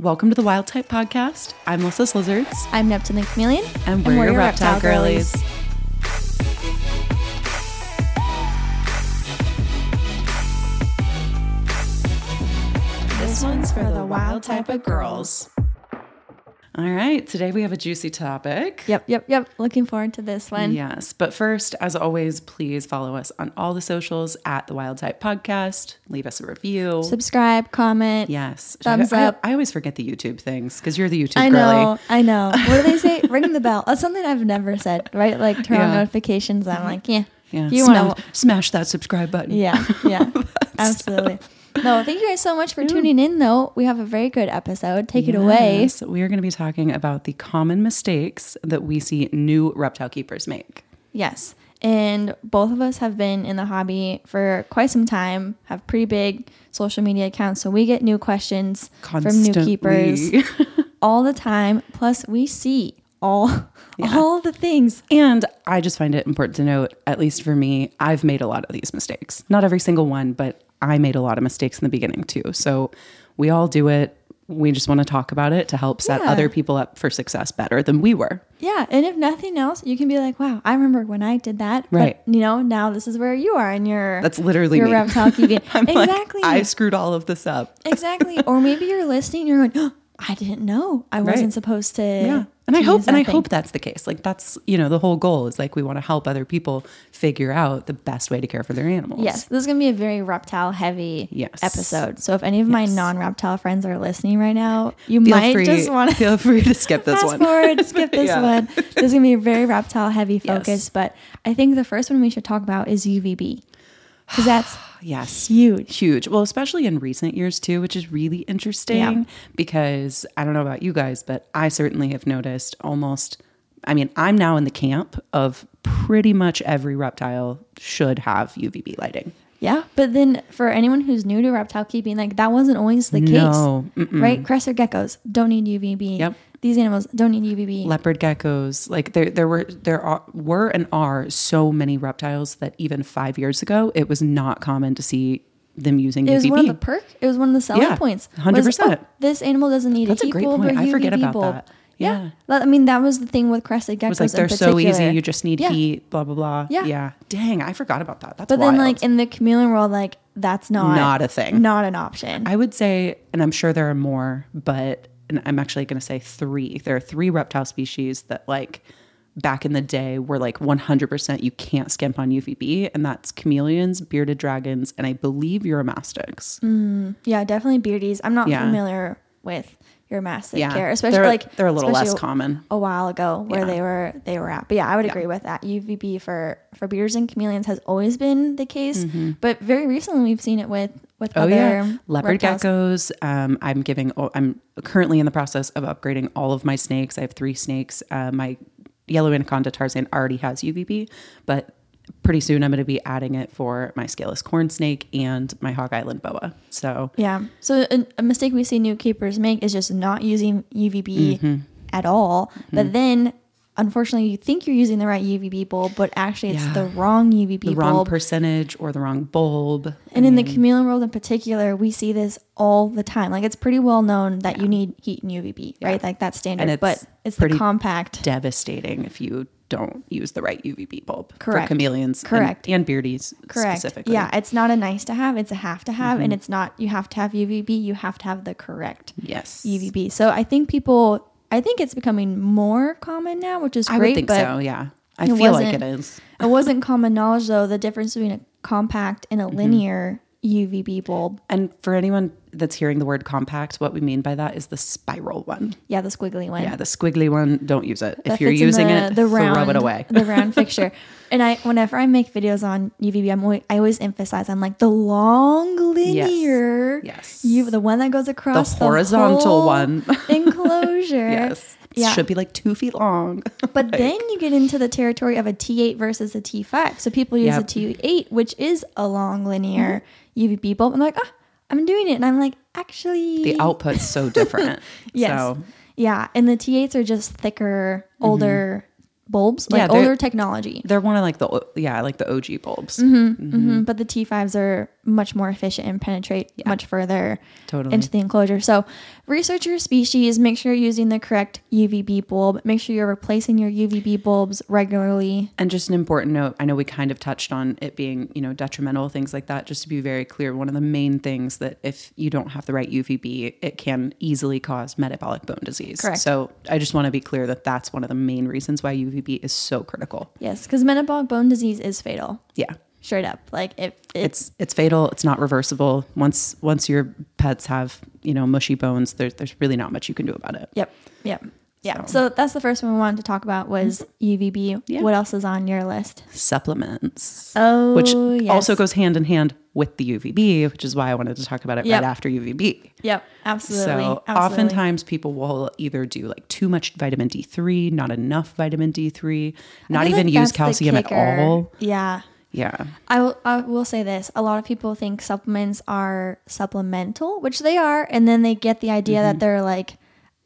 Welcome to the Wild Type Podcast. I'm Lyssa's Lizards, I'm Neptune the Chameleon. and we're, your reptile, girlies. This one's for the wild type of girls. All right, today we have a juicy topic. Yep, yep, yep. Looking forward to this one. Yes, but first, as always, please follow us on all the socials at the Wild Type Podcast. Leave us a review. Subscribe, comment. yes, Thumbs I, I- up. I, always forget the YouTube things because you're the YouTube I girly. know, I know. What do they say? Ring the bell. That's something I've never said, right? Like turn on Yeah. notifications. I'm like, yeah, Yeah, You smash, wanna- smash that subscribe button. yeah, yeah, absolutely. No, thank you guys so much for tuning in. Though we have a very good episode. Take it away. We are going to be talking about the common mistakes that we see new reptile keepers make. Yes. And both of us have been in the hobby for quite some time, have pretty big social media accounts. So we get new questions from new keepers all the time. Plus, we see all all the things. and I just find it important to note, at least for me, I've made a lot of these mistakes. Not every single one, but I made a lot of mistakes in the beginning too. So we all do it. We just want to talk about it to help set Yeah. other people up for success better than we were. Yeah. And if nothing else, you can be like, wow, I remember when I did that. Right. But, you know, now this is where you are and you're. That's literally your reptile keeping. I'm like, exactly. I screwed all of this up. exactly. Or maybe you're listening, you're going, oh, I didn't know. I wasn't Right. supposed to. Yeah. And I hope and I thing." hope that's the case. Like that's, you know, the whole goal is like we want to help other people figure out the best way to care for their animals. Yes, this is gonna be a very reptile heavy Yes. episode. So if any of my non-reptile friends are listening right now, you Feel might free just want to feel free to skip this one. forward, skip this Yeah. one. This is gonna be a very reptile heavy Yes. focus. But I think the first one we should talk about is UVB because that's Yes. huge. Huge. Well, especially in recent years too, which is really interesting Yeah. because I don't know about you guys, but I certainly have noticed almost I mean, I'm now in the camp of pretty much every reptile should have UVB lighting. Yeah, but then for anyone who's new to reptile keeping, like that wasn't always the case, No. Right? Crested geckos don't need UVB. Yep. These animals don't need UVB. leopard geckos like there there were there are were and are so many reptiles that even five years ago it was not common to see them using It was UVB. one of the perk. It was one of the selling Yeah, points. 100%. oh, this animal doesn't need That's a a heat great bulb point. or I forget about bulb. that. Yeah. Yeah. I mean, that was the thing with crested geckos. it was like they're so easy. You just need Yeah. heat. Blah blah blah. Yeah. yeah. Dang, I forgot about that. That's But wild. then, like in the chameleon world, like that's not Not a thing. not an option. I would say, and I'm sure there are more, but and I'm actually going to say three. There are three reptile species that like back in the day were like 100% you can't skimp on UVB, and that's chameleons, bearded dragons, and I believe uromastyx. Mm, yeah, definitely beardies. I'm not Yeah. familiar with uromastyx Yeah, care, especially they're, like they're a little less common. A while ago, where Yeah. they were they were at, but yeah, I would agree with that. UVB for for beards and chameleons has always been the case, mm-hmm. but very recently we've seen it with with Mm-hmm. Oh other yeah, leopard reptiles. geckos. Um, I'm giving. I'm currently in the process of upgrading all of my snakes. I have three snakes. Uh, my yellow anaconda Tarzan already has UVB, but pretty soon I'm going to be adding it for my scaleless corn snake and my Hog Island boa. So Yeah. So a, a mistake we see new keepers make is just not using UVB Mm-hmm. at all. But then, unfortunately, you think you're using the right UVB bulb, but actually it's Yeah. the wrong UVB bulb. the wrong percentage or the wrong bulb. and in the chameleon world in particular, we see this all the time. Like it's pretty well known that you need heat and UVB, right? Like that's standard. And it's but it's the compact. devastating if you don't use the right UVB bulb for Correct. chameleons Correct. and, beardies Correct. specifically. Mm-hmm. Yeah, it's not a nice to have; it's a have to have, and it's not you have to have UVB. You have to have the correct Yes. UVB. So I think people, I think it's becoming more common now, which is great. I think so. Yeah. I feel like it wasn't- it wasn't common knowledge though the difference between a compact and a Mm-hmm. linear UVB bulb. And for anyone that's hearing the word compact, what we mean by that is the spiral one. Yeah, the squiggly one. Yeah, the squiggly one, don't use it. that if you're using the, it, the throw round, it away. the round fixture. And I, whenever I make videos on UVB, I'm always, I always emphasize I'm like the long linear, Yes. you the one that goes across the, horizontal whole one. enclosure. yes. It Yeah. should be like two feet long. But then you get into the territory of a T8 versus a T5. So people use Yep. a T8, which is a long linear mm-hmm. UVB bulb. And they're like, ah, I'm doing it. And I'm like, actually. the output's so different. Yes. So Yeah. And the T8s are just thicker, older bulbs, like Mm-hmm. Yeah, older technology. they're one of like the, yeah, like the OG bulbs. Mhm. But the T5s are much more efficient and penetrate Yeah. much further Totally. into the enclosure. So research your species, make sure you're using the correct UVB bulb, make sure you're replacing your UVB bulbs regularly. And just an important note, I know we kind of touched on it being, you know, detrimental, things like that. Just to be very clear, one of the main things that if you don't have the right UVB, it can easily cause metabolic bone disease. Correct. So I just want to be clear that that's one of the main reasons why UVB is so critical. Yes, because metabolic bone disease is fatal. Yeah. Straight up. Like if it's, It's it's fatal. It's not reversible. Once once your pets have, you know, mushy bones, there's there's really not much you can do about it. Yep. Yep. Yeah. So- So, that's the first one we wanted to talk about was mm-hmm. UVB. Yeah. What else is on your list? Supplements. Oh, which yes. also goes hand in hand with the UVB, which is why I wanted to talk about it Yep. right after UVB. Yep. Absolutely. So absolutely. oftentimes people will either do like too much vitamin D3, not enough vitamin D3, not even like use calcium at all. Yeah. Yeah. I will, I will say this. A lot of people think supplements are supplemental, which they are. And then they get the idea Mm-hmm. that they're like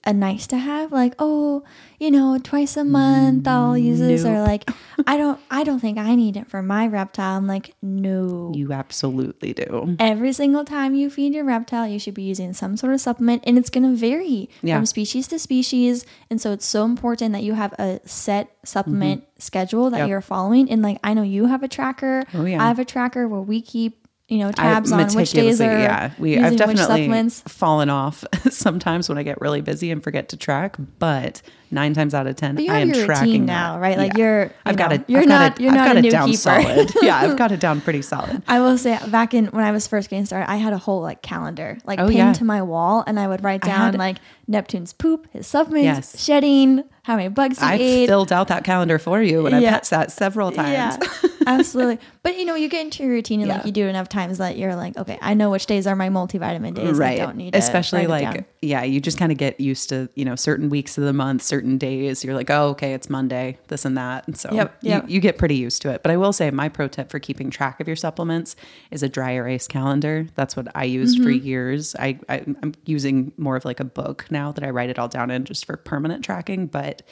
a nice to have, like, oh, you know, twice a month I'll use this. Or like, I don't, I don't think I need it for my reptile. I'm like, no. You absolutely do. Every single time you feed your reptile, you should be using some sort of supplement, and it's going to vary Yeah. from species to species. And so it's so important that you have a set supplement schedule that Mm-hmm. Yep. you're following. And like, I know you have a tracker. Oh, yeah. I have a tracker where we keep, you know, I tabs on which days are yeah. We using I've definitely fallen off sometimes when I get really busy and forget to track, but nine times out of ten, I am tracking routine that. now, right? Like Yeah. you're, you I've got know, it. You're I've not. it, you're I've not got a new down keeper. solid. yeah, I've got it down pretty solid. I will say back in when I was first getting started, I had a whole like calendar like Oh, pinned yeah. to my wall, and I would write down had- like Neptune's poop, his supplements, Yes. shedding, how many bugs he ate. I ate. filled out that calendar for you and I Yeah. pet that several times. Yeah, absolutely. But you know, you get into your routine and like you do it enough times that you're like, okay, I know which days are my multivitamin days. right I don't need especially like yeah you just kind of get used to you know certain weeks of the month certain days you're like oh okay it's monday this and that and so Yep, you, yep. you get pretty used to it but i will say my pro tip for keeping track of your supplements is a dry erase calendar that's what i used for Mm-hmm. years I, I i'm using more of like a book now that i write it all down in just for permanent tracking but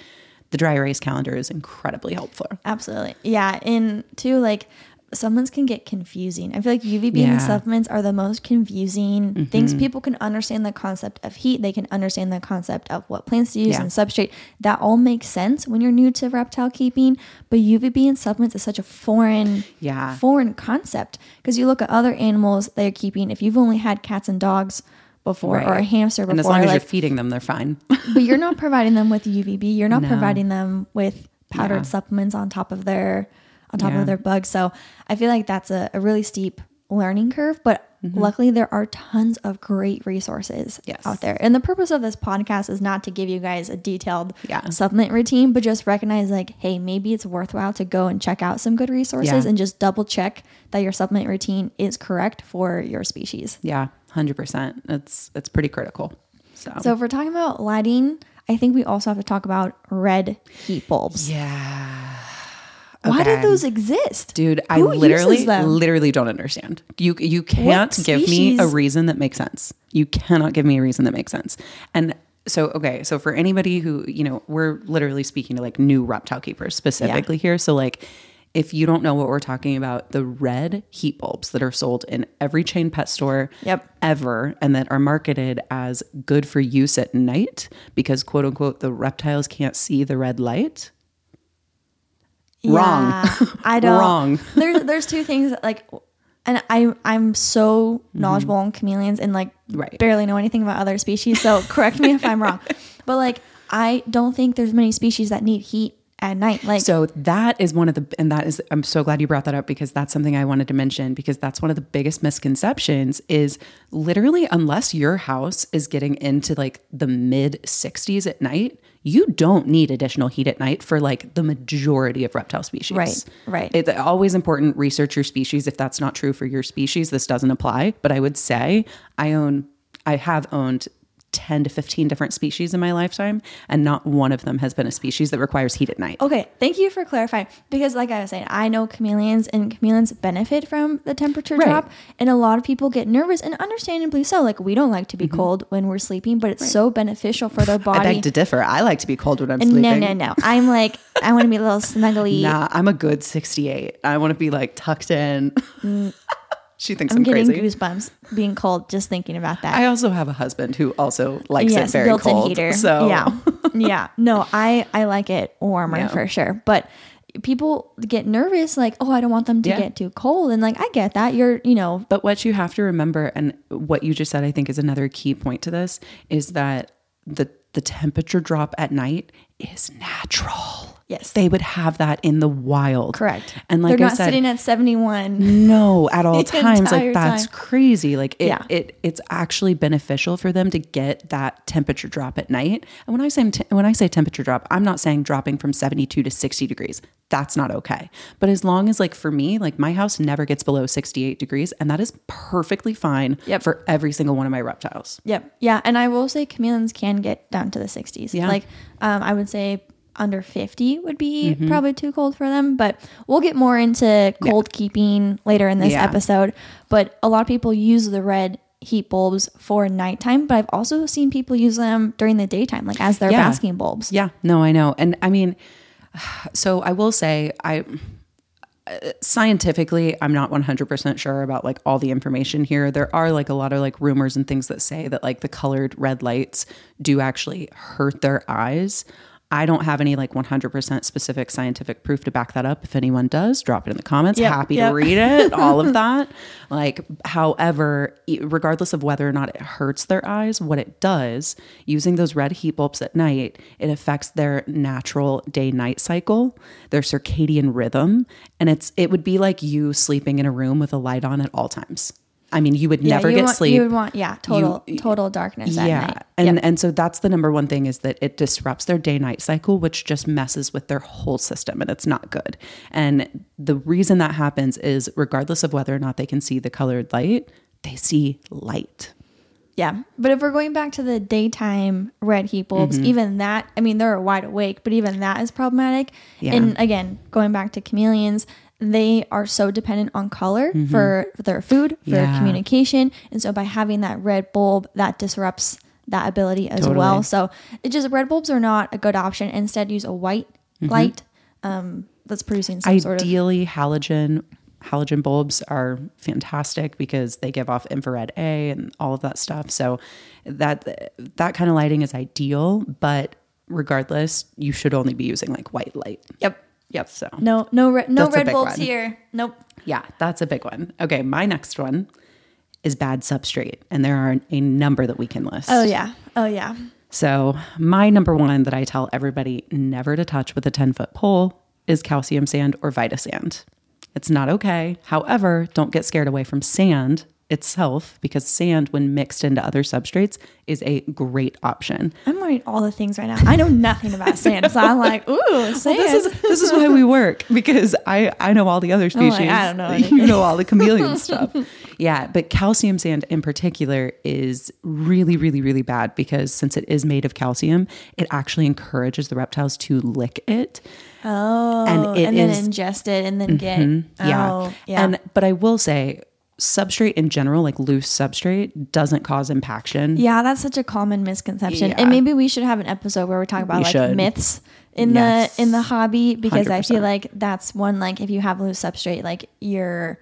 the dry erase calendar is incredibly helpful Absolutely. Yeah. And two, like supplements can get confusing. I feel like UVB and Yeah. Mm-hmm. supplements are the most confusing things. People can understand the concept of heat. They can understand the concept of what plants to use Yeah. and substrate. That all makes sense when you're new to reptile keeping. But UVB and supplements is such a foreign, Yeah. foreign concept because you look at other animals that you're keeping. If you've only had cats and dogs before or a hamster before, and as long as like, you're feeding them they're fine but you're not providing them with UVB. You're not No. providing them with powdered Yeah. supplements on top of their on top Yeah. of their bugs. So I feel like that's a, a really steep learning curve. But luckily there are tons of great resources Mm-hmm. Yes. out there. And the purpose of this podcast is not to give you guys a detailed Yeah. supplement routine, but just recognize like, hey, maybe it's worthwhile to go and check out some good resources Yeah. and just double check that your supplement routine is correct for your species. yeah 100% it's it's pretty critical so, So if we're talking about lighting, I think we also have to talk about red heat bulbs. yeah Why do those exist? Dude, I Who literally literally don't understand. You you can't give me a reason that makes sense. You cannot give me a reason that makes sense. And so okay, so for anybody who, you know, we're literally speaking to like new reptile keepers specifically here. So like if you don't know what we're talking about, the red heat bulbs that are sold in every chain pet store Yep. ever and that are marketed as good for use at night because quote unquote the reptiles can't see the red light. Wrong. Yeah, I don't. Wrong. there's there's two things that, like, and I I'm so knowledgeable on chameleons and like Mm-hmm. Right. barely know anything about other species. So correct me if I'm wrong, but like I don't think there's many species that need heat at night. Like So that is one of the, and that is, I'm so glad you brought that up because that's something I wanted to mention because that's one of the biggest misconceptions is literally unless your house is getting into like the mid 60s at night, you don't need additional heat at night for like the majority of reptile species. Right, right. It's always important research your species. If that's not true for your species, this doesn't apply. But I would say I own, I have owned 10 to 15 different species in my lifetime, and not one of them has been a species that requires heat at night. Okay, thank you for clarifying. Because, like I was saying, I know chameleons and chameleons benefit from the temperature Right. drop, and a lot of people get nervous, and understandably so. Like we don't like to be cold when we're sleeping, but it's so beneficial for their Mm-hmm. I beg to differ. I like to be cold when I'm And sleeping. no, no, no. I'm like, I want to be a little snuggly. Nah, I'm a good 68. I want to be like tucked in. she thinks I'm, I'm, getting crazy. goosebumps being cold just thinking about that. I also have a husband who also likes yes, it very built-in cold. heater. So yeah, yeah. No, I I like it warmer Yeah. for sure, but. People get nervous, like, oh, I don't want them to Yeah. get too cold. And like, I get that. You're, you know, But what you have to remember, and what you just said, I think is another key point to this, is that the the temperature drop at night is natural. Yes. They would have that in the wild. correct. And like They're I not said, sitting at 71. no, at all times. Like that's time. crazy. Like it, Yeah. it it's actually beneficial for them to get that temperature drop at night. And when I say when I say temperature drop, I'm not saying dropping from 72 to 60 degrees. That's not okay. But as long as like for me, like my house never gets below 68 degrees, and that is perfectly fine Yep. for every single one of my reptiles. Yep. Yeah. And I will say chameleons can get down to the 60s. Yeah. Like, um, I would say under 50 would be Mm-hmm. probably too cold for them, but we'll get more into cold keeping later in this Yeah. episode. But a lot of people use the red heat bulbs for nighttime, but I've also seen people use them during the daytime, like as their Yeah. basking bulbs. Yeah, no, I know. And I mean, so I will say, I uh, scientifically, I'm not 100% sure about like all the information here. There are like a lot of like rumors and things that say that like the colored red lights do actually hurt their eyes. I don't have any like 100% specific scientific proof to back that up. If anyone does, drop it in the comments. Yep, Happy yep. to read it, all of that. Like, however, regardless of whether or not it hurts their eyes, what it does, using those red heat bulbs at night, it affects their natural day night cycle, their circadian rhythm. And it's, it would be like you sleeping in a room with a light on at all times. I mean, you would Yeah, never you get want, sleep You would want, yeah, total, total darkness at yeah night. and Yep. and so that's the number one thing is that it disrupts their day night cycle which just messes with their whole system and it's not good and the reason that happens is regardless of whether or not they can see the colored light they see light Yeah. But if we're going back to the daytime red heat bulbs, Mm-hmm. even that, I mean, they're wide awake, but even that is problematic. Yeah. And again, going back to chameleons, they are so dependent on color Mm-hmm. for their food, for Yeah. communication. And so by having that red bulb, that disrupts that ability as well. So it just, red bulbs are not a good option. Instead, use a white light um, that's producing some sort of. Mm-hmm. ideally halogen halogen bulbs are fantastic because they give off infrared A and all of that stuff so that that kind of lighting is ideal but regardless you should only be using like white light Yep. Yep. So no, no, re- no red big bulbs one. here. Nope. Yeah, that's a big one. Okay, my next one is bad substrate, and there are a number that we can list. Oh, yeah. Oh, yeah. So, my number one that I tell everybody never to touch with a 10 foot pole is calcium sand or Vita sand. It's not okay. However, don't get scared away from sand itself because sand, when mixed into other substrates, is a great option. I'm learning all the things right now. I know nothing about sand, so I'm like, ooh, sand. This is this is why we work because I I know all the other like, species. I don't know You know all the chameleon stuff. Yeah, but calcium sand in particular is really really really bad because since it is made of calcium, it actually encourages the reptiles to lick it. oh, and it and then is- ingest it and then get. Mm-hmm. Yeah. Oh, yeah. And but I will say substrate in general, like loose substrate, doesn't cause impaction. yeah, that's such a common misconception. Yeah. And maybe we should have an episode where we talk about We like should. myths in Yes. the in the hobby because I feel like that's one like if you have loose substrate, like your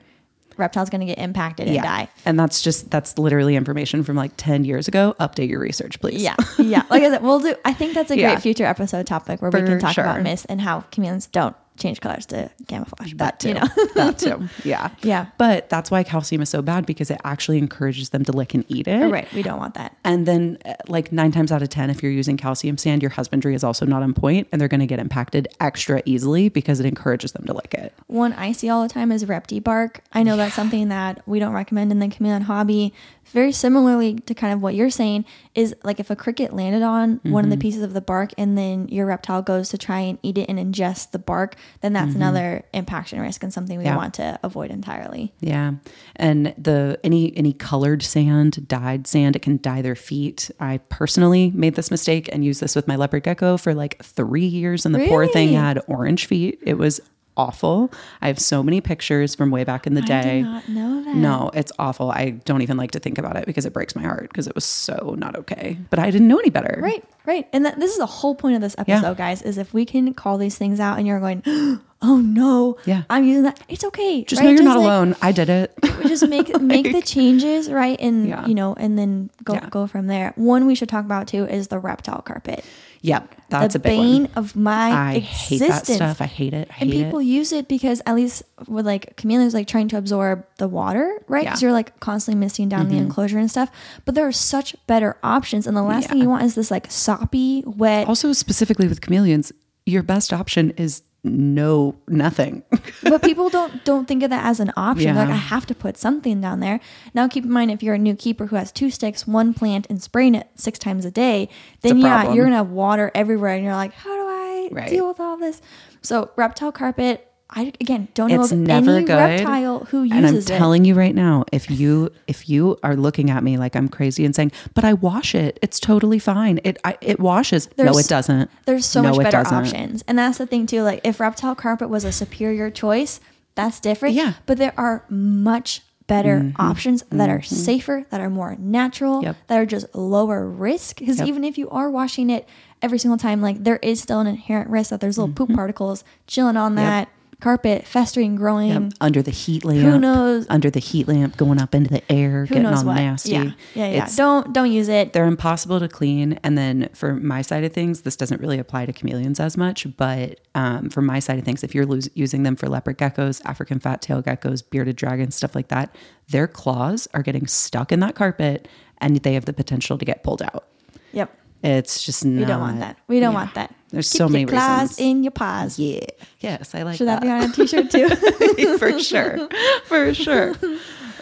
reptile's gonna get impacted and die. And that's just that's literally information from like 10 years ago. Update your research, please. Yeah, yeah. Like I said, we'll do. I think that's a Yeah. great future episode topic where we can talk sure. about myths and how chameleons don't change colors to camouflage. That But too. you know, that too. Yeah. Yeah. But that's why calcium is so bad because it actually encourages them to lick and eat it. right? We don't want that. And then, uh, like nine times out of 10, if you're using calcium sand, your husbandry is also not on point and they're going to get impacted extra easily because it encourages them to lick it. One I see all the time is repti bark. I know that's something that we don't recommend in the chameleon hobby. Very similarly to kind of what you're saying is like if a cricket landed on one of the mm-hmm. pieces of the bark and then your reptile goes to try and eat it and ingest the bark, then that's mm-hmm. another impaction risk and something we Yeah. want to avoid entirely. Yeah. And the any any colored sand, dyed sand, it can dye their feet. I personally made this mistake and used this with my leopard gecko for like 3 years and the poor thing had orange feet. It was awful. I have so many pictures from way back in the I day. did not know that. No, it's awful. I don't even like to think about it because it breaks my heart because it was so not okay. But I didn't know any better. Right, right. And that, this is the whole point of this episode, guys, is if we can call these things out and you're going, oh no, Yeah. I'm using that, it's okay. Just right? know you're not like, alone. I did it. just make make the changes, right? And Yeah. you know, and then go Yeah. go from there. One we should talk about too is the reptile carpet. Yep. That's the a big bane one. of my I existence. hate that stuff. I hate it. I and people it. use it because at least with like chameleons like trying to absorb the water right because Yeah. Mm-hmm. you're like constantly misting down the enclosure and stuff but there are such better options and the last thing you want is this like soppy wet Also, specifically with chameleons, your best option is no nothing. but people don't don't think of that as an option They're like i have to put something down there now keep in mind if you're a new keeper who has two sticks one plant and spraying it six times a day then a yeah problem. you're gonna have water everywhere and you're like how do i Right. deal with all this so reptile carpet i again don't know it's of never any good. reptile who uses it. and I'm it telling you right now, if you if you are looking at me like I'm crazy and saying, "But I wash it. It's totally fine. It I, it washes." no, it doesn't. There's so No, much better options. And that's the thing too. Like if reptile carpet was a superior choice, that's different. Yeah. But there are much better mm-hmm. options that are mm-hmm. safer, that are more natural, Yep. that are just lower risk. Because Yep. even if you are washing it every single time, like there is still an inherent risk that there's little mm-hmm. poop particles chilling on that carpet, festering, growing. Yep. Under the heat lamp. Who knows? Under the heat lamp, going up into the air, Who getting all what? nasty. Yeah. Yeah. Yeah. It's- don't don't use it. they're impossible to clean. And then for my side of things, this doesn't really apply to chameleons as much, but um, for my side of things, if you're lose, using them for leopard geckos, African fat tail geckos, bearded dragons, stuff like that, their claws are getting stuck in that carpet and they have the potential to get pulled out. Yep. It's just not. We don't want that. We don't yeah. want that. There's Keep so many claws reasons. in your paws. Yeah. Yes, I like Should that that. be on a t-shirt too? for sure. For sure.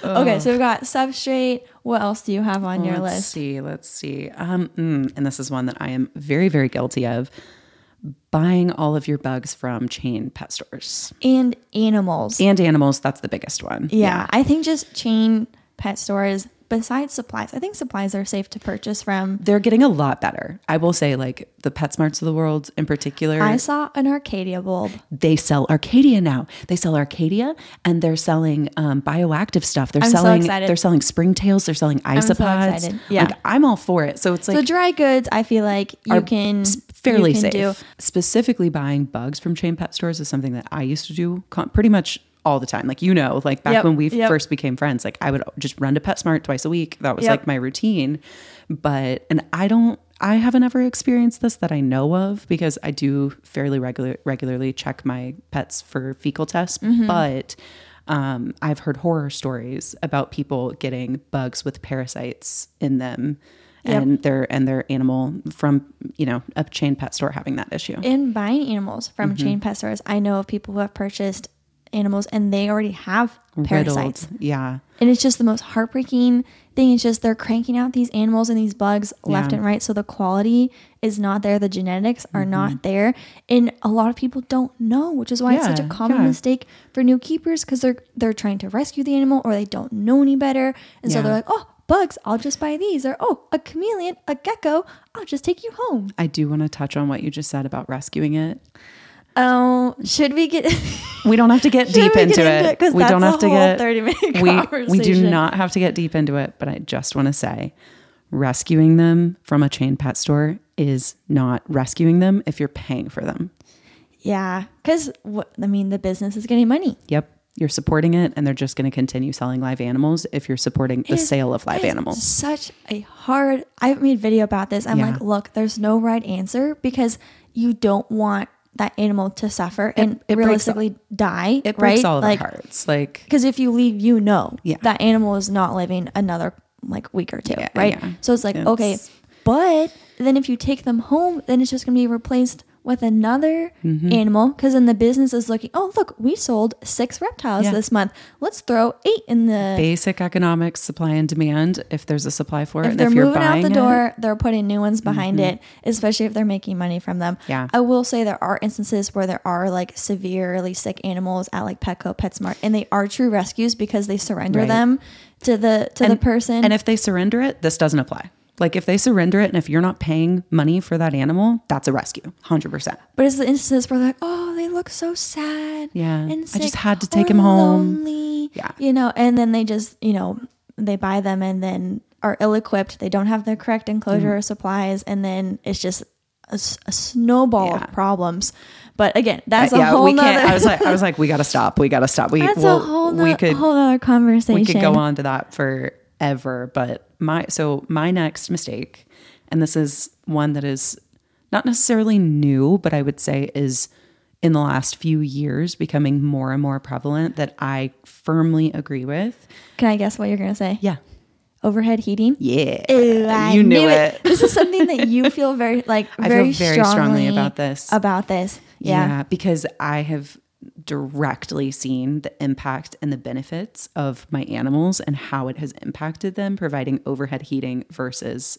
Okay, so we've got substrate. What else do you have on your list? let's see. Let's see. Um, mm, and this is one that I am very, very guilty of. Buying all of your bugs from chain pet stores And animals. and animals. That's the biggest one. yeah, I think just chain pet stores. Besides supplies, I think supplies are safe to purchase from. They're getting a lot better. I will say, like the PetSmarts of the world in particular, I saw an Arcadia bulb. they sell Arcadia now. They sell Arcadia and they're selling um, bioactive stuff. They're I'm so selling excited. they're selling springtails. They're selling so isopods. excited. Yeah. Like, I'm all for it. So it's like So dry goods, I feel like you can fairly you can safe. do. Specifically, buying bugs from chain pet stores is something that I used to do pretty much all the time. Like you know, like back Yep, when we yep. first became friends, like I would just run to PetSmart twice a week. That was Yep. like my routine. But and I don't. I haven't ever experienced this that I know of because I do fairly regular regularly check my pets for fecal tests, Mm-hmm. but um, I've heard horror stories about people getting bugs with parasites in them, Yep. and their and their animal from you know a chain pet store having that issue. In buying animals from Mm-hmm. chain pet stores, I know of people who have purchased animals and they already have parasites. Riddled. Yeah, And it's just the most heartbreaking thing. It's just they're cranking out these animals and these bugs left Yeah. and right. So the quality is not there. The genetics are not there. And a lot of people don't know, which is why it's such a Mm-hmm. Common yeah. mistake for new keepers because they're they're trying to rescue the animal or they don't know any better. And so they're like, oh, bugs, I'll just buy these. Or oh, a chameleon, a gecko, I'll just take you home. I do want to touch on what you just said about rescuing it. Oh, should we get We don't have to get deep into get it. into it? 'Cause we don't have to get 30-minute we we do not have to get deep into it. But I just want to say, rescuing them from a chain pet store is not rescuing them if you're paying for them. Yeah, because I mean, the business is getting money. Yep. You're supporting it, and they're just going to continue selling live animals if you're supporting the It is- sale of live it animals. Such a hard. I've made video about this. I'm Yeah. like, look, there's no right answer because you don't want that animal to suffer and it breaks realistically die. It breaks right? all of like, our hearts. Like, Because if you leave, you know Yeah. that animal is not living another like week or two, Yeah, right? yeah. So it's like okay, but then if you take them home, then it's just gonna be replaced with another Mm-hmm. animal because then the business is looking. Oh, look, we sold six reptiles Yeah. this month. Let's throw eight in the. basic economics, supply and demand. If there's a supply for it, if and they're if moving out the it- door, they're putting new ones behind it, especially if they're making money from them. Yeah. I will say there are instances where there are like severely sick animals at like Petco, PetSmart, and they are true rescues because they surrender Right. them to the to the person. and if they surrender it, this doesn't apply. Like if they surrender it and if you're not paying money for that animal, that's a rescue, 100%. But it's the instances where they're like, oh, they look so sad. Yeah. And I just had to take him home. lonely," Yeah. You know, and then they just, you know, they buy them and then are ill equipped. They don't have the correct enclosure Mm. or supplies. And then it's just a snowball Yeah. of problems. But again, that's a yeah, whole we nother. can't. I was like, I was like, we got to stop. We got to stop. We that's well, a whole, no, we could whole other conversation. we could go on to that forever. But my so my next mistake, and this is one that is not necessarily new, but I would say is in the last few years becoming more and more prevalent that I firmly agree with. Can I guess what you're going to say? Yeah. Overhead heating. Yeah. Ew, I you knew, knew it. This is something that you feel very like I very, feel very strongly strongly about this. About this, yeah. because I have directly seen the impact and the benefits of my animals and how it has impacted them providing overhead heating versus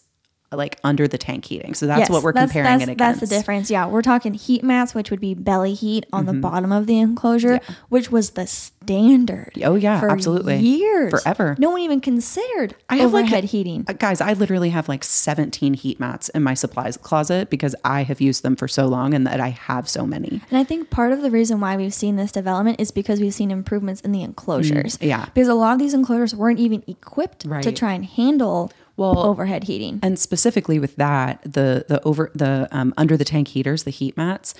like under the tank heating. So that's Yes, what we're that's- comparing that's, it against. That's the difference. Yeah, we're talking heat mats, which would be belly heat on Mm-hmm. the bottom of the enclosure, which was the standard. Oh, yeah, for absolutely. years, Forever. No one even considered I have like overhead a- heating. Uh, Guys, I literally have like 17 heat mats in my supplies closet because I have used them for so long and that I have so many. And I think part of the reason why we've seen this development is because we've seen improvements in the enclosures. Mm, yeah. Because a lot of these enclosures weren't even equipped to try and handle Well, overhead heating. And specifically with that, the the over the um, under the tank heaters, the heat mats,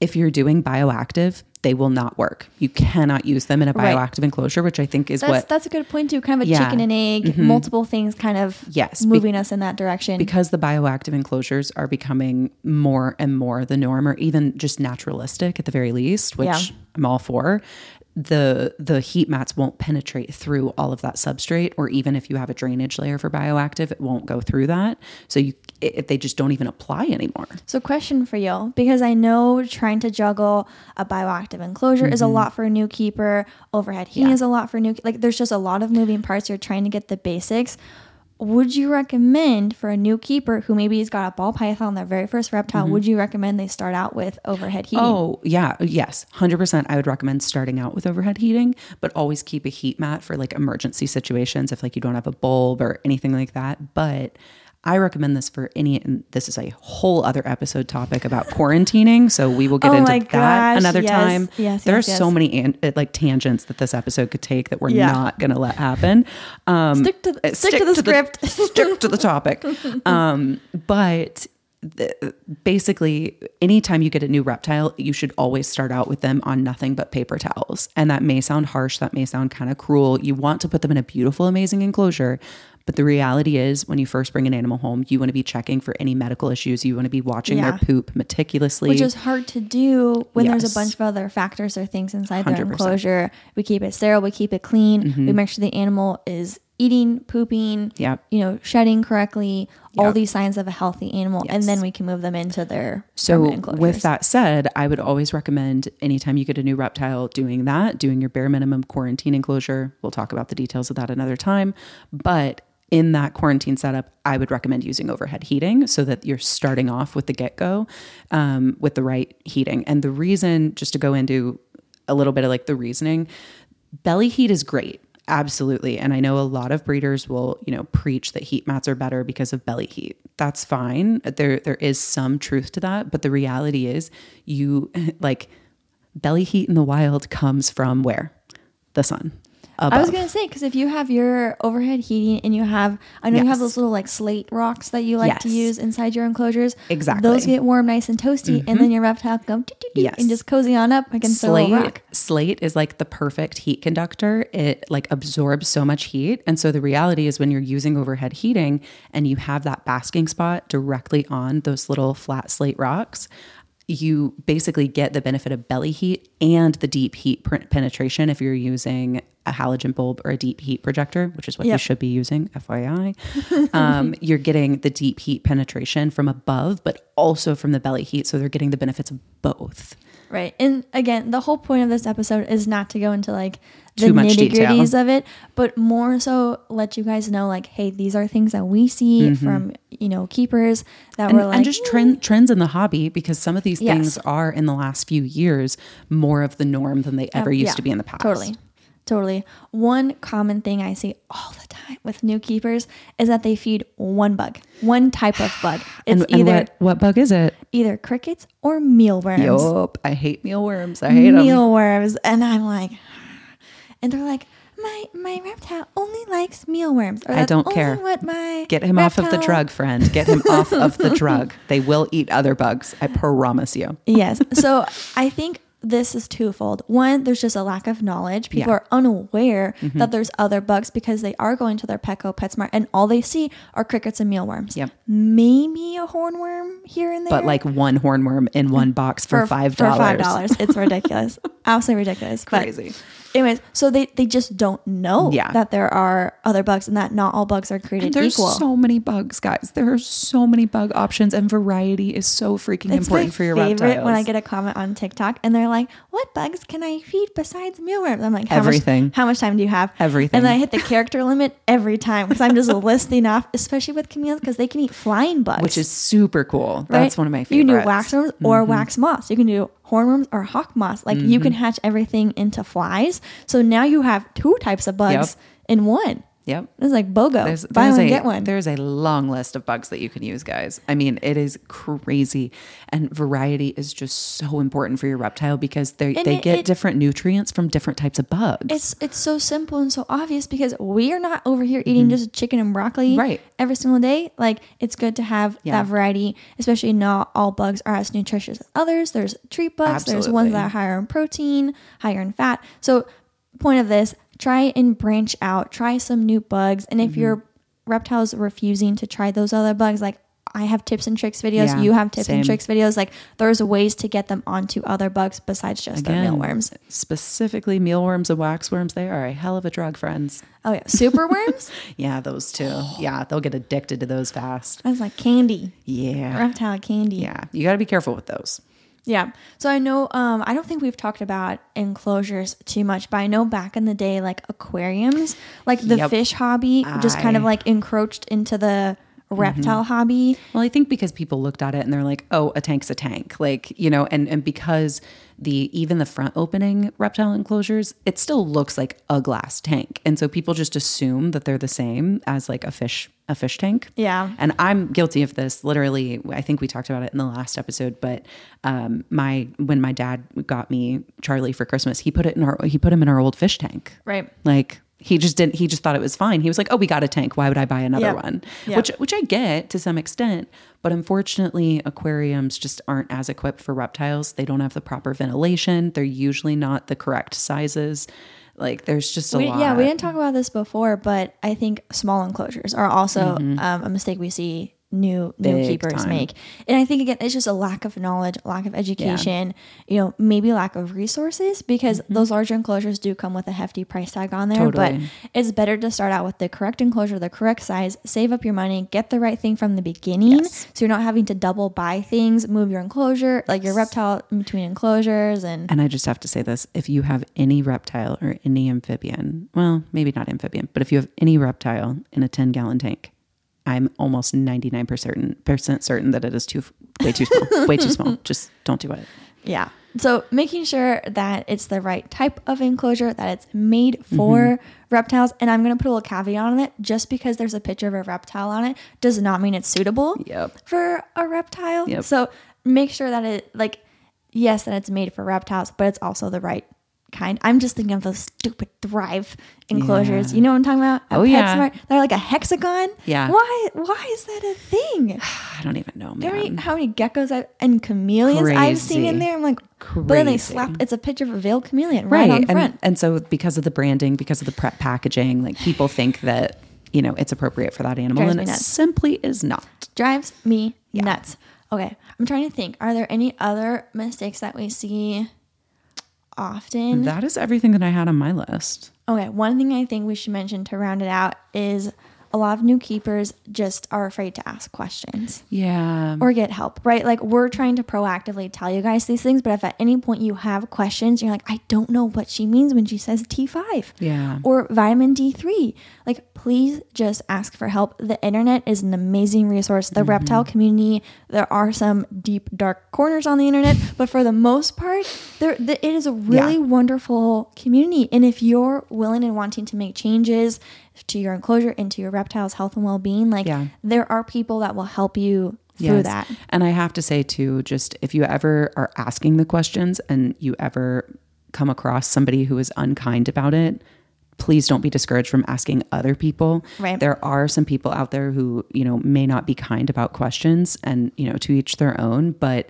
if you're doing bioactive, they will not work. You cannot use them in a Right. bioactive enclosure, which I think is That's what that's a good point too. Kind of a Yeah. Mm-hmm. chicken and egg, multiple things kind of Yes, be- moving us in that direction. because the bioactive enclosures are becoming more and more the norm or even just naturalistic at the very least, which Yeah. I'm all for. The the heat mats won't penetrate through all of that substrate or even if you have a drainage layer for bioactive, it won't go through that. So you it, they just don't even apply anymore. So, question for you because I know trying to juggle a bioactive enclosure is a lot for a new keeper. Overhead heating Mm-hmm. Yeah. is a lot for new. Like, there's just a lot of moving parts. You're trying to get the basics. Would you recommend for a new keeper who maybe has got a ball python, their very first reptile? Would you recommend they start out with overhead heating? Mm-hmm. Oh, yeah. Yes. 100%. I would recommend starting out with overhead heating, but always keep a heat mat for like emergency situations if like you don't have a bulb or anything like that. But I recommend this for any, and this is a whole other episode topic about quarantining. So we will get Oh into that gosh, another yes, time. yes, there yes, are so many an, like tangents that this episode could take that we're Yeah. not going to let happen. Um, Stick to uh, stick, to the script. stick to the topic. Um, but the, basically, anytime you get a new reptile, you should always start out with them on nothing but paper towels. And that may sound harsh, that may sound kind of cruel. You want to put them in a beautiful, amazing enclosure. But the reality is, when you first bring an animal home, you want to be checking for any medical issues. You want to be watching Yeah. their poop meticulously. which is hard to do when there's a bunch of other factors or things inside their 100%. enclosure. We keep it sterile, we keep it clean, we make sure the animal is eating, pooping, Mm-hmm. Yep. you know, shedding correctly, all these signs of a healthy animal, and then we can move them into their So, with that said, I would always recommend anytime you get a new reptile doing that, doing your bare minimum quarantine enclosure. We'll talk about the details of that another time. But in that quarantine setup, I would recommend using overhead heating so that you're starting off with the get go um, with the right heating. And the reason, just to go into a little bit of like the reasoning, belly heat is great. Absolutely. And I know a lot of breeders will, you know, preach that heat mats are better because of belly heat. That's fine. There there is some truth to that, but the reality is you like belly heat in the wild comes from where? The sun. I was gonna say because if you have your overhead heating and you have, I know you have those little like slate rocks that you like to use inside your enclosures. Exactly. Mm-hmm. those get warm, nice and toasty, and then your reptile can go Yes. and just cozy on up against the rock. slate is like the perfect heat conductor it like absorbs so much heat and so the reality is when you're using overhead heating and you have that basking spot directly on those little flat slate rocks you basically get the benefit of belly heat and the deep heat pr- penetration if you're using a halogen bulb or a deep heat projector, which is what you should be using, FYI. um, you're getting the deep heat penetration from above, but also from the belly heat. So they're getting the benefits of both. Right. And again, the whole point of this episode is not to go into like the nitty gritties of it, but more so let you guys know like, hey, these are things that we see from, you know, keepers that Mm-hmm. and, were like and just trend, trends in the hobby because some of these Yes. things are in the last few years more of the norm than they ever used yeah, to be in the past. Totally. Totally. One common thing I see all the time with new keepers is that they feed one bug, one type of bug. It's And, and either what, what bug is it? either crickets or mealworms. Yup. I hate mealworms. I hate them. mealworms, and I'm like, and they're like, my my reptile only likes mealworms. Or I don't care. What my Get him off of the drug, friend. Get him off of the drug. They will eat other bugs. I promise you. Yes. So I think this is twofold. One, there's just a lack of knowledge. People Yeah. Mm-hmm. are unaware that there's other bugs because they are going to their Petco, PetSmart, and all they see are crickets and mealworms. Yep. Maybe a hornworm here and there. But like one hornworm in one box for, five dollars. For five dollars. It's ridiculous. Absolutely ridiculous. But Crazy. Anyways, so they, they just don't know Yeah. that there are other bugs and that not all bugs are created equal. There's equal. so many bugs, guys. There are so many bug options, and variety is so freaking It's important my for your favorite reptiles. when I get a comment on TikTok and they're like, "What bugs can I feed besides mealworms?" I'm like, how Everything. Much, how much time do you have? Everything. And then I hit the character limit every time because I'm just listing off, especially with chameleons because they can eat flying bugs, which is super cool. right? That's one of my favorites. You can do waxworms or mm-hmm. wax moths. You can do hornworms or hawk moths. Like you can Mm-hmm. hatch everything into flies. So now you have two types of bugs in one. Yep. It's like BOGO. There's, Buy there's one, a, get one. There's a long list of bugs that you can use, guys. I mean, it is crazy. And variety is just so important for your reptile because they, And they it- get it- different nutrients from different types of bugs. It's it's so simple and so obvious because we are not over here eating just chicken and broccoli Mm-hmm. Right. every single day. Like it's good to have Yeah. that variety, especially not all bugs are as nutritious as others. There's treat bugs, there's ones that are higher in protein, higher in fat. So point of this, try and branch out, try some new bugs. And if Mm-hmm. your reptile's refusing to try those other bugs, like I have tips and tricks videos, Yeah, you have tips same. and tricks videos. Like there's ways to get them onto other bugs besides just Again, mealworms. Specifically, mealworms and waxworms, they are a hell of a drug, friends. Oh yeah, superworms. Yeah, those two. Yeah, they'll get addicted to those fast. That's like candy, Yeah. reptile candy. Yeah, you got to be careful with those. Yeah. So I know, um, I don't think we've talked about enclosures too much, but I know back in the day, like aquariums, like the Yep. fish hobby just kind of like encroached into the reptile hobby. Well, I think because people looked at it and they're like, "Oh, a tank's a tank," like you know, and and because the even the front opening reptile enclosures, it still looks like a glass tank, and so people just assume that they're the same as like a fish a fish tank. Yeah. and I'm guilty of this. Literally, I think we talked about it in the last episode, but um, my when my dad got me Charlie for Christmas, he put it in our he put him in our old fish tank, Right. like he just didn't he just thought it was fine. He was like, "Oh, we got a tank. Why would I buy another Yep. one?" Yep. Which which I get to some extent, but unfortunately, aquariums just aren't as equipped for reptiles. They don't have the proper ventilation. They're usually not the correct sizes. Like there's just a We, lot. yeah, we didn't talk about this before, but I think small enclosures are also um, a mistake we see new new Mm-hmm. Keepers time. make. And I think again, it's just a lack of knowledge, lack of education, you know, maybe lack of resources because those larger enclosures do come with a hefty price tag on there. Mm-hmm. Totally. But it's better to start out with the correct enclosure, the correct size, save up your money, get the right thing from the beginning, Yes. so you're not having to double buy things, move your enclosure, like your reptile in between enclosures, and And I just have to say this if you have any reptile or any amphibian, well, maybe not amphibian, but if you have any reptile in a 10 gallon tank, I'm almost 99% certain, percent certain that it is too, way too small, way too small. Just don't do it. Yeah. So making sure that it's the right type of enclosure, that it's made for Mm-hmm. reptiles. And I'm going to put a little caveat on it. Just because there's a picture of a reptile on it does not mean it's suitable Yep. for a reptile. Yep. So make sure that it, like, yes, that it's made for reptiles, but it's also the right kind. I'm just thinking of those stupid Thrive enclosures. Yeah. You know what I'm talking about? At Oh, yeah. PetSmart. They're like a hexagon. Yeah. Why? Why is that a thing? I don't even know, You how many- how many geckos I, and chameleons I've seen in there? I'm like, but then they slap. It's a picture of a veiled chameleon right, on and, front. and so because of the branding, because of the prep packaging, like people think that, you know, it's appropriate for that animal Drives and it nuts. simply is not. Drives me nuts. Okay, I'm trying to think. Are there any other mistakes that we see often? That is everything that I had on my list. Okay, one thing I think we should mention to round it out is a lot of new keepers just are afraid to ask questions Yeah. or get help, right? Like we're trying to proactively tell you guys these things, but if at any point you have questions, you're like, I don't know what she means when she says T5 Yeah. or vitamin D3, like please just ask for help. The internet is an amazing resource. The mm-hmm. reptile community, there are some deep dark corners on the internet, but for the most part, there the, it is a really Yeah. wonderful community. And if you're willing and wanting to make changes to your enclosure into your reptile's health and well-being, like Yeah. there are people that will help you through Yes. that. And I have to say too, just if you ever are asking the questions and you ever come across somebody who is unkind about it, please don't be discouraged from asking other people. Right. There are some people out there who, you know, may not be kind about questions and, you know, to each their own, but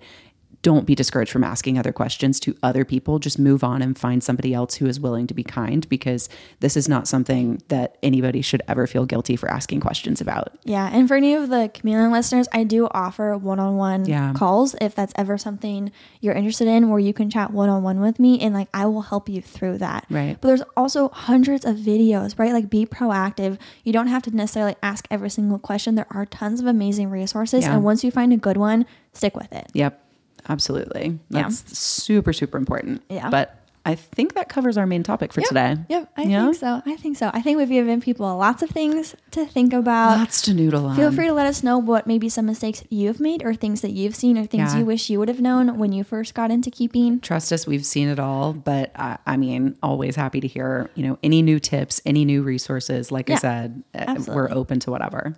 don't be discouraged from asking other questions to other people. Just move on and find somebody else who is willing to be kind because this is not something that anybody should ever feel guilty for asking questions about. Yeah, and for any of the chameleon listeners, I do offer one-on-one calls if that's ever something you're interested in, where you can chat one-on-one with me, and like I will help you through that. Right. But there's also hundreds of videos, right? Like be proactive. You don't have to necessarily ask every single question. There are tons of amazing resources, Yeah. and once you find a good one, stick with it. Yep, absolutely. Yeah. That's super, super important. Yeah. But I think that covers our main topic for today. Yep, I Yeah? think so. I think so. I think we've given people lots of things to think about. Lots to noodle on. Feel free to let us know what maybe some mistakes you've made or things that you've seen or things Yeah. you wish you would have known when you first got into keeping. Trust us, we've seen it all. But I, I mean, always happy to hear, you know, any new tips, any new resources. Like I said, uh, we're open to whatever.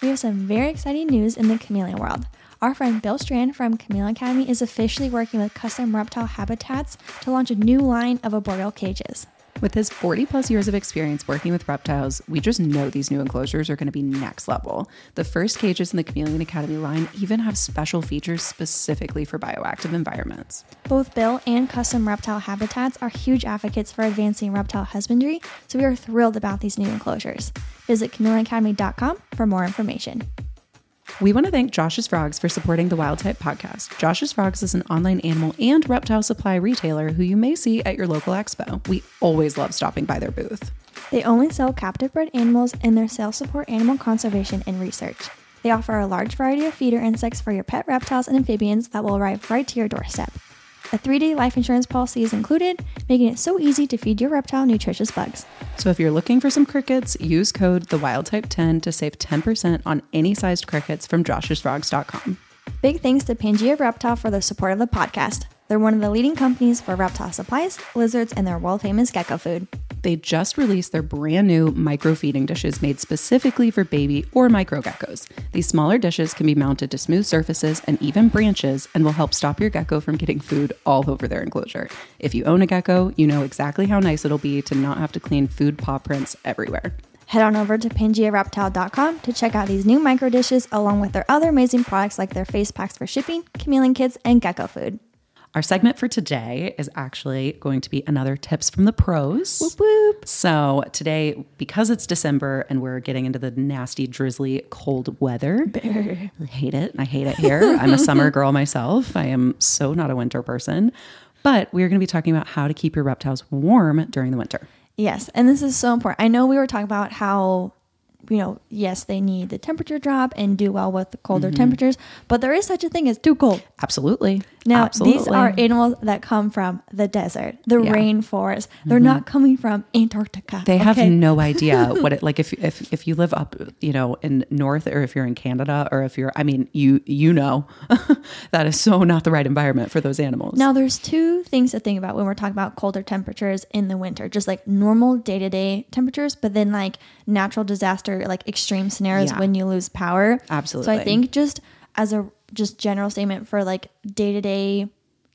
We have some very exciting news in the chameleon world. Our friend Bill Strand from Chameleon Academy is officially working with custom reptile habitats to launch a new line of arboreal cages. With his 40 plus years of experience working with reptiles, we just know these new enclosures are going to be next level. The first cages in the Chameleon Academy line even have special features specifically for bioactive environments. Both Bill and Custom Reptile Habitats are huge advocates for advancing reptile husbandry, so we are thrilled about these new enclosures. Visit chameleonacademy.com for more information. We want to thank Josh's Frogs for supporting the Wild Type podcast. Josh's Frogs is an online animal and reptile supply retailer who you may see at your local expo. We always love stopping by their booth. They only sell captive bred animals and their sales support animal conservation and research. They offer a large variety of feeder insects for your pet reptiles and amphibians that will arrive right to your doorstep. A three day life insurance policy is included, making it so easy to feed your reptile nutritious bugs. So if you're looking for some crickets, use code the Wild Type 10 to save 10% on any sized crickets from joshsfrogs.com. Big thanks to Pangea Reptile for the support of the podcast. They're one of the leading companies for reptile supplies, lizards, and their world famous gecko food. They just released their brand new micro feeding dishes made specifically for baby or micro geckos. These smaller dishes can be mounted to smooth surfaces and even branches and will help stop your gecko from getting food all over their enclosure. If you own a gecko, you know exactly how nice it'll be to not have to clean food paw prints everywhere. Head on over to PangeaReptile.com to check out these new micro dishes along with their other amazing products like their face packs for shipping, chameleon kits, and gecko food. Our segment for today is actually going to be another tips from the pros. Whoop whoop. So today, because it's December and we're getting into the nasty, drizzly, cold weather, I hate it. I hate it here. I'm a summer girl myself. I am so not a winter person. But we're going to be talking about how to keep your reptiles warm during the winter. Yes, and this is so important. I know we were talking about how, you know, yes, they need the temperature drop and do well with the colder mm-hmm. temperatures, but there is such a thing as too cold. Absolutely. Now, Absolutely. these are animals that come from the desert, the Yeah. rainforest. They're mm-hmm. not coming from Antarctica. They have no idea what it like if if if you live up, you know, in north or if you're in Canada or if you're I mean, you you know that is so not the right environment for those animals. Now, there's two things to think about when we're talking about colder temperatures in the winter, just like normal day to day temperatures, but then like natural disaster, like extreme scenarios Yeah. when you lose power. Absolutely. So I think just as a just general statement for like day to day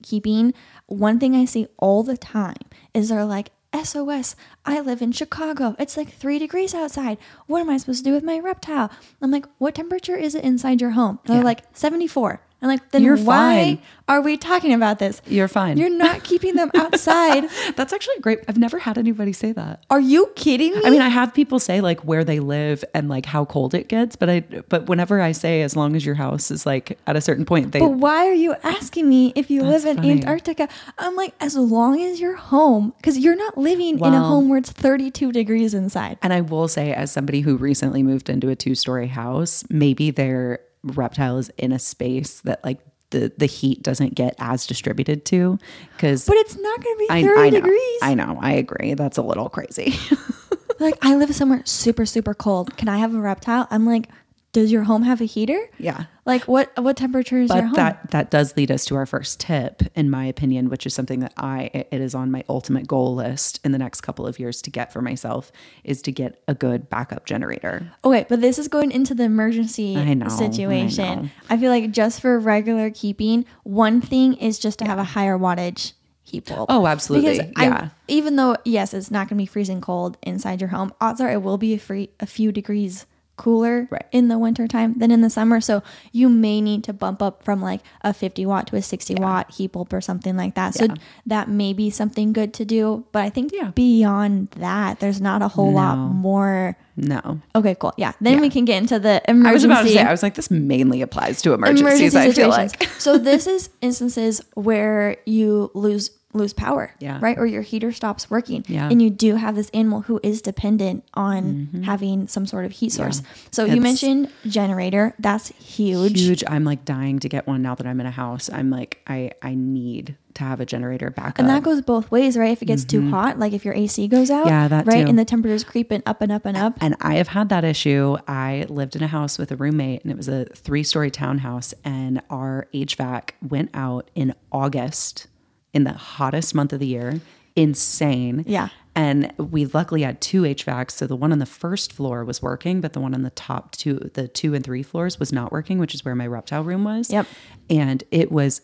keeping, one thing I see all the time is they're like, SOS, I live in Chicago. It's like three degrees outside. What am I supposed to do with my reptile? I'm like, what temperature is it inside your home? And they're Yeah. like, 74. I'm like, then You're why fine. are we talking about this? You're fine. You're not keeping them outside. That's actually great. I've never had anybody say that. Are you kidding me? I mean, I have people say like where they live and like how cold it gets, but I but whenever I say as long as your house is like at a certain point, they but why are you asking me if you live in funny. Antarctica? I'm like, as long as you're home, because you're not living in a home where it's 32 degrees inside. And I will say, as somebody who recently moved into a two story house, maybe their reptile is in a space that like the, the heat doesn't get as distributed to. Cause But it's not going to be I, 30 I know, degrees. I know. I agree. That's a little crazy. like, I live somewhere super, super cold. Can I have a reptile? I'm like, does your home have a heater? yeah. Like, what what temperature is your But home? that that does lead us to our first tip, in my opinion, which is something that I it is on my ultimate goal list in the next couple of years to get for myself is to get a good backup generator. Okay, but this is going into the emergency I know, I situation. know. I, feel like just for regular keeping, one thing is just to have a higher wattage heat bulb. Oh, absolutely. Because Yeah. I, even though yes, it's not going to be freezing cold inside your home, odds are it will be a free a few degrees cooler Right. in the winter time than in the summer. So you may need to bump up from like a 50 watt to a 60 watt heat bulb or something like that. So Yeah. that may be something good to do. But I think Yeah. beyond that, there's not a whole lot more. No. Okay, cool. Yeah. Then Yeah. we can get into the emergency. I was about to say, I was like, this mainly applies to emergencies, I feel like. so this is instances where you lose lose power, Yeah. right? Or your heater stops working, Yeah. and you do have this animal who is dependent on having some sort of heat source. So you Mm-hmm. Mentioned generator. That's huge. Huge. I'm like dying to get one now that I'm in a house. I'm like, I, I need to have a generator backup. And that goes both ways, right? If it gets too hot, like if your AC goes out, Mm-hmm. Yeah, that right, too. and the temperature's creeping up and up and up. And I have had that issue. I lived in a house with a roommate, and it was a three story townhouse, and our HVAC went out in August in the hottest month of the year. Insane. Yeah. And we luckily had two HVACs. So the one on the first floor was working, but the one on the top two, the two and three floors was not working, which is where my reptile room was. Yep. And it was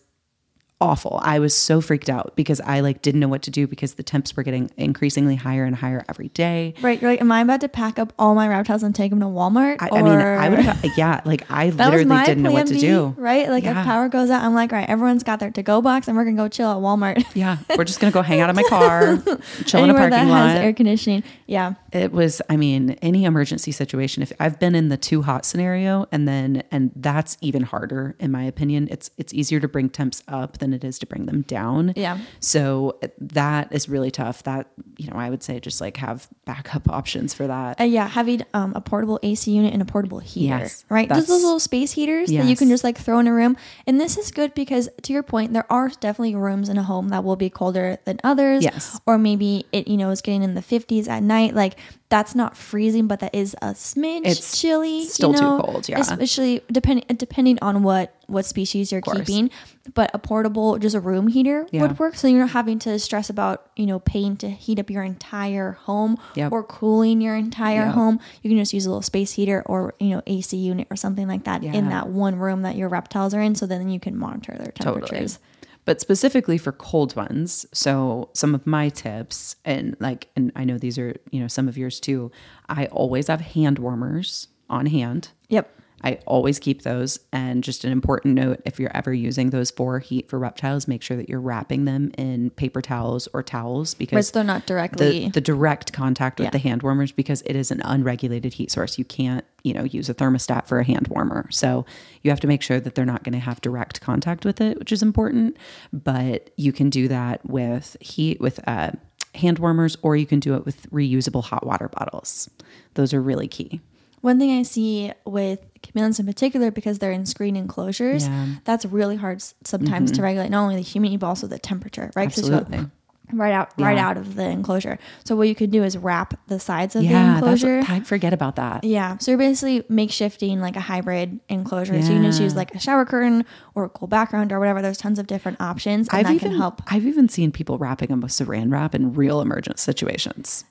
awful. I was so freaked out because I like didn't know what to do because the temps were getting increasingly higher and higher every day. Right, you're like, am I about to pack up all my reptiles and take them to Walmart? I, I mean, I would have, yeah, like I literally didn't know what to B, do. Right? Like Yeah. if power goes out, I'm like, all right, everyone's got their to-go box and we're gonna go chill at Walmart. Yeah, we're just gonna go hang out in my car, chill in a parking lot. has air conditioning. Yeah. it was, I mean, any emergency situation. If I've been in the too hot scenario, and then and that's even harder in my opinion. It's it's easier to bring temps up than it is to bring them down. Yeah. So that is really tough. That you know, I would say just like have backup options for that. Uh, yeah, having um, a portable AC unit and a portable heater, Yes, right? Just those little space heaters that you can just like throw in a room. And this is good because, to your point, there are definitely rooms in a home that will be colder than others. Yes. Or maybe it, you know, is getting in the 50s at night. Like that's not freezing, but that is a smidge It's chilly. still you too cold, yeah. Especially depending depending on what what species you're keeping. But a portable, just a room heater Yeah. would work. So you're not having to stress about you know paying to heat up your entire home Yep. or cooling your entire Yep. home. You can just use a little space heater or you know AC unit or something like that in that one room that your reptiles are in. So then you can monitor their temperatures. But specifically for cold ones, so some of my tips, and like, and I know these are, you know, some of yours too. I always have hand warmers on hand. Yep. I always keep those. And just an important note if you're ever using those for heat for reptiles, make sure that you're wrapping them in paper towels or towels But because they're not directly. the, the direct contact with Yeah. the hand warmers because it is an unregulated heat source. You can't, you know, use a thermostat for a hand warmer. So you have to make sure that they're not going to have direct contact with it, which is important. But you can do that with heat with uh, hand warmers, or you can do it with reusable hot water bottles. Those are really key. One thing I see with chameleons in particular, because they're in screen enclosures, Yeah. Mm-hmm. that's really hard sometimes to regulate not only the humidity but also the temperature, right? Absolutely. Right out, right Yeah. out of the enclosure. So what you could do is wrap the sides of the Yeah, that's enclosure. I forget about that. Yeah. So you're basically makeshifting like a hybrid enclosure. So you can just use like a shower curtain or a cool background or whatever. There's tons of different options and I've that even can help. I've even seen people wrapping them with saran wrap in real emergent situations,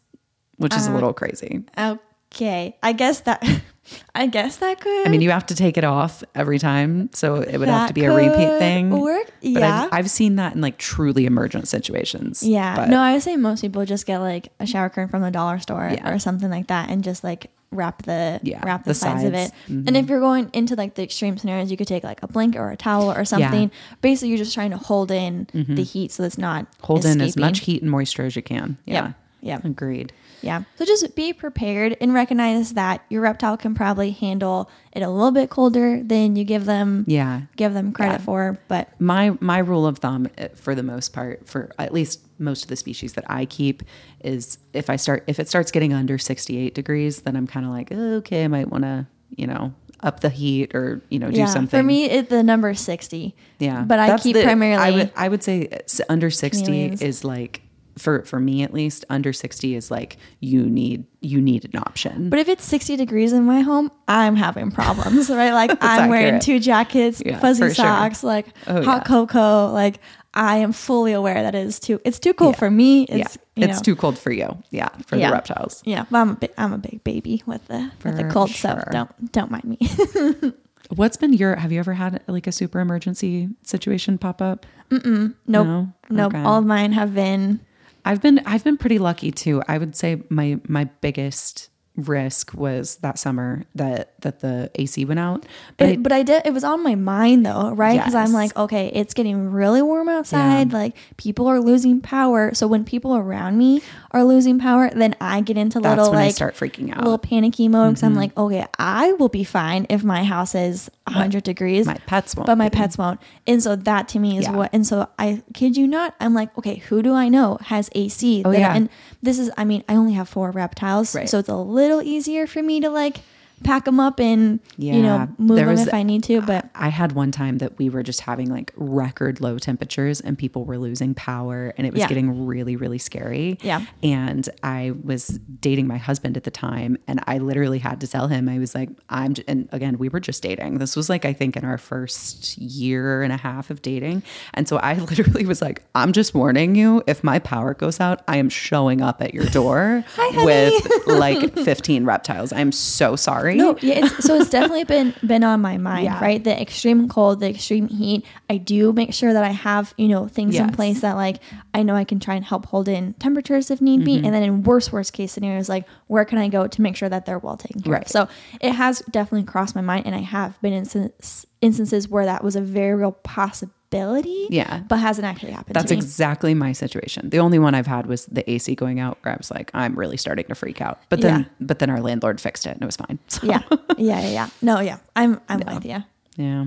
which Uh, is a little crazy. Okay. I guess that I guess that could I mean, you have to take it off every time, so it would have to be a repeat thing. work, But yeah. I've, I've seen that in like truly emergent situations. Yeah. But No, I would say most people just get like a shower curtain from the dollar store Yeah. or something like that and just like wrap the Yeah, wrap the, the sides, of it. Mm-hmm. And if you're going into like the extreme scenarios, you could take like a blanket or a towel or something. Basically, you're just trying to hold in the heat so it's not Mm-hmm. Hold in as much heat and moisture as you can. Yeah. Yep. Agreed. Yeah. So just be prepared and recognize that your reptile can probably handle it a little bit colder than you give them Yeah. give them credit for. But my my rule of thumb uh, for the most part for at least most of the species that I keep is if I start if it starts getting under 68 degrees then I'm kind of like "Oh, okay I might want to you know up the heat or you know do yeah, something for me, it, the number is sixty. yeah but I keep the- primarily. I would I would say under 60 Chameleons. is like for for me at least under 60 is like you need you need an option but if it's 60 degrees in my home, I'm having problems, right? Like I'm wearing two jackets, Yeah, fuzzy for sure. socks, like Oh, hot yeah. cocoa. Like I am fully aware that it is too. It's too cold Yeah. for me. yeah It's you it's know, too cold for you yeah for Yeah. the reptiles Yeah, but I'm a big, I'm a big baby with the with the For cold, so don't don't mind me. what's been your have you ever had like a super emergency situation pop up nope, No? nope. Okay. All of mine have been I've been I've been pretty lucky too. I would say my my biggest risk was that summer that that the AC went out. But It, but I did. It was on my mind though, right? Because I'm like, okay, it's getting really warm outside. Like people are losing power. So when people around me are losing power, then I get into that's little when I like start freaking out. little panicky mode. Because I'm mm-hmm. like, okay, I will be fine if my house is 100 degrees. my pets won't but my be. pets won't. And so that to me is Yeah. what. And so I kid you not, I'm like, okay, who do I know has AC? Oh, that- yeah. And this is, I mean, I only have four reptiles, Right. so it's a little easier for me to like pack them up and you know move them was- if I need to. But I had one time that we were just having like record low temperatures and people were losing power and it was Yeah. getting really, really scary. Yeah. And I was dating my husband at the time and I literally had to tell him, I was like, I'm, j- and again, we were just dating. This was like, I think in our first year and a half of dating. And so I literally was like, I'm just warning you, if my power goes out, I am showing up at your door with like 15 reptiles. I'm so sorry. No, yeah. It's, so it's definitely been been on my mind, Yeah. right? The extreme cold, the extreme heat. I do make sure that I have you know things in place that like I know I can try and help hold in temperatures if need Mm-hmm. be, and then in worst worst case scenarios, like where can I go to make sure that they're well taken care Right. of. So it has definitely crossed my mind, and I have been in instance, instances where that was a very real possibility. Yeah. but hasn't actually happened. That's exactly my situation. The only one I've had was the AC going out where I was like, I'm really starting to freak out. But then Yeah. but then our landlord fixed it and it was fine. So, yeah, yeah, yeah, yeah. No, yeah, I'm I'm with you. yeah.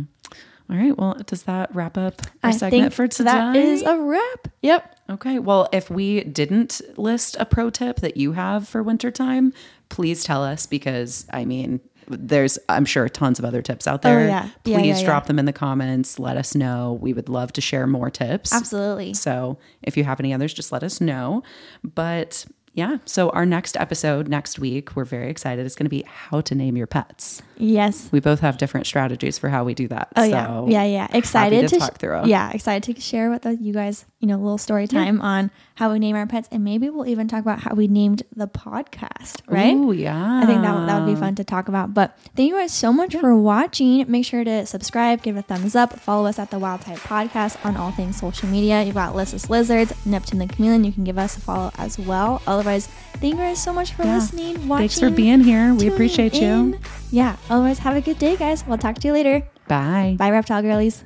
All right. Well, does that wrap up our I segment for today? that is a wrap. Yep. okay. Well, if we didn't list a pro tip that you have for wintertime, please tell us because I mean there's I'm sure tons of other tips out oh, there. Oh, yeah. Please yeah, drop yeah. them in the comments. Let us know. We would love to share more tips. Absolutely. So if you have any others, just let us know. But yeah, so our next episode next week, we're very excited. It's going to be how to name your pets. Yes. We both have different strategies for how we do that. Oh so yeah, yeah, yeah. Excited to to, talk through. Yeah, excited to share with the, you guys, you know, a little story time on how we name our pets, and maybe we'll even talk about how we named the podcast. Right? Ooh, yeah. I think that would- that would be fun to talk about. But thank you guys so much for watching. Make sure to subscribe, give a thumbs up, follow us at the Wild Type Podcast on all things social media. You've got Lyssa's Lizards, Neptune the Chameleon. You can give us a follow as well. Otherwise, thank you guys so much for Yeah. listening, watching. Thanks for being here. We appreciate you. in. Yeah. Otherwise, have a good day, guys. We'll talk to you later. Bye. Bye, Reptile Girlies.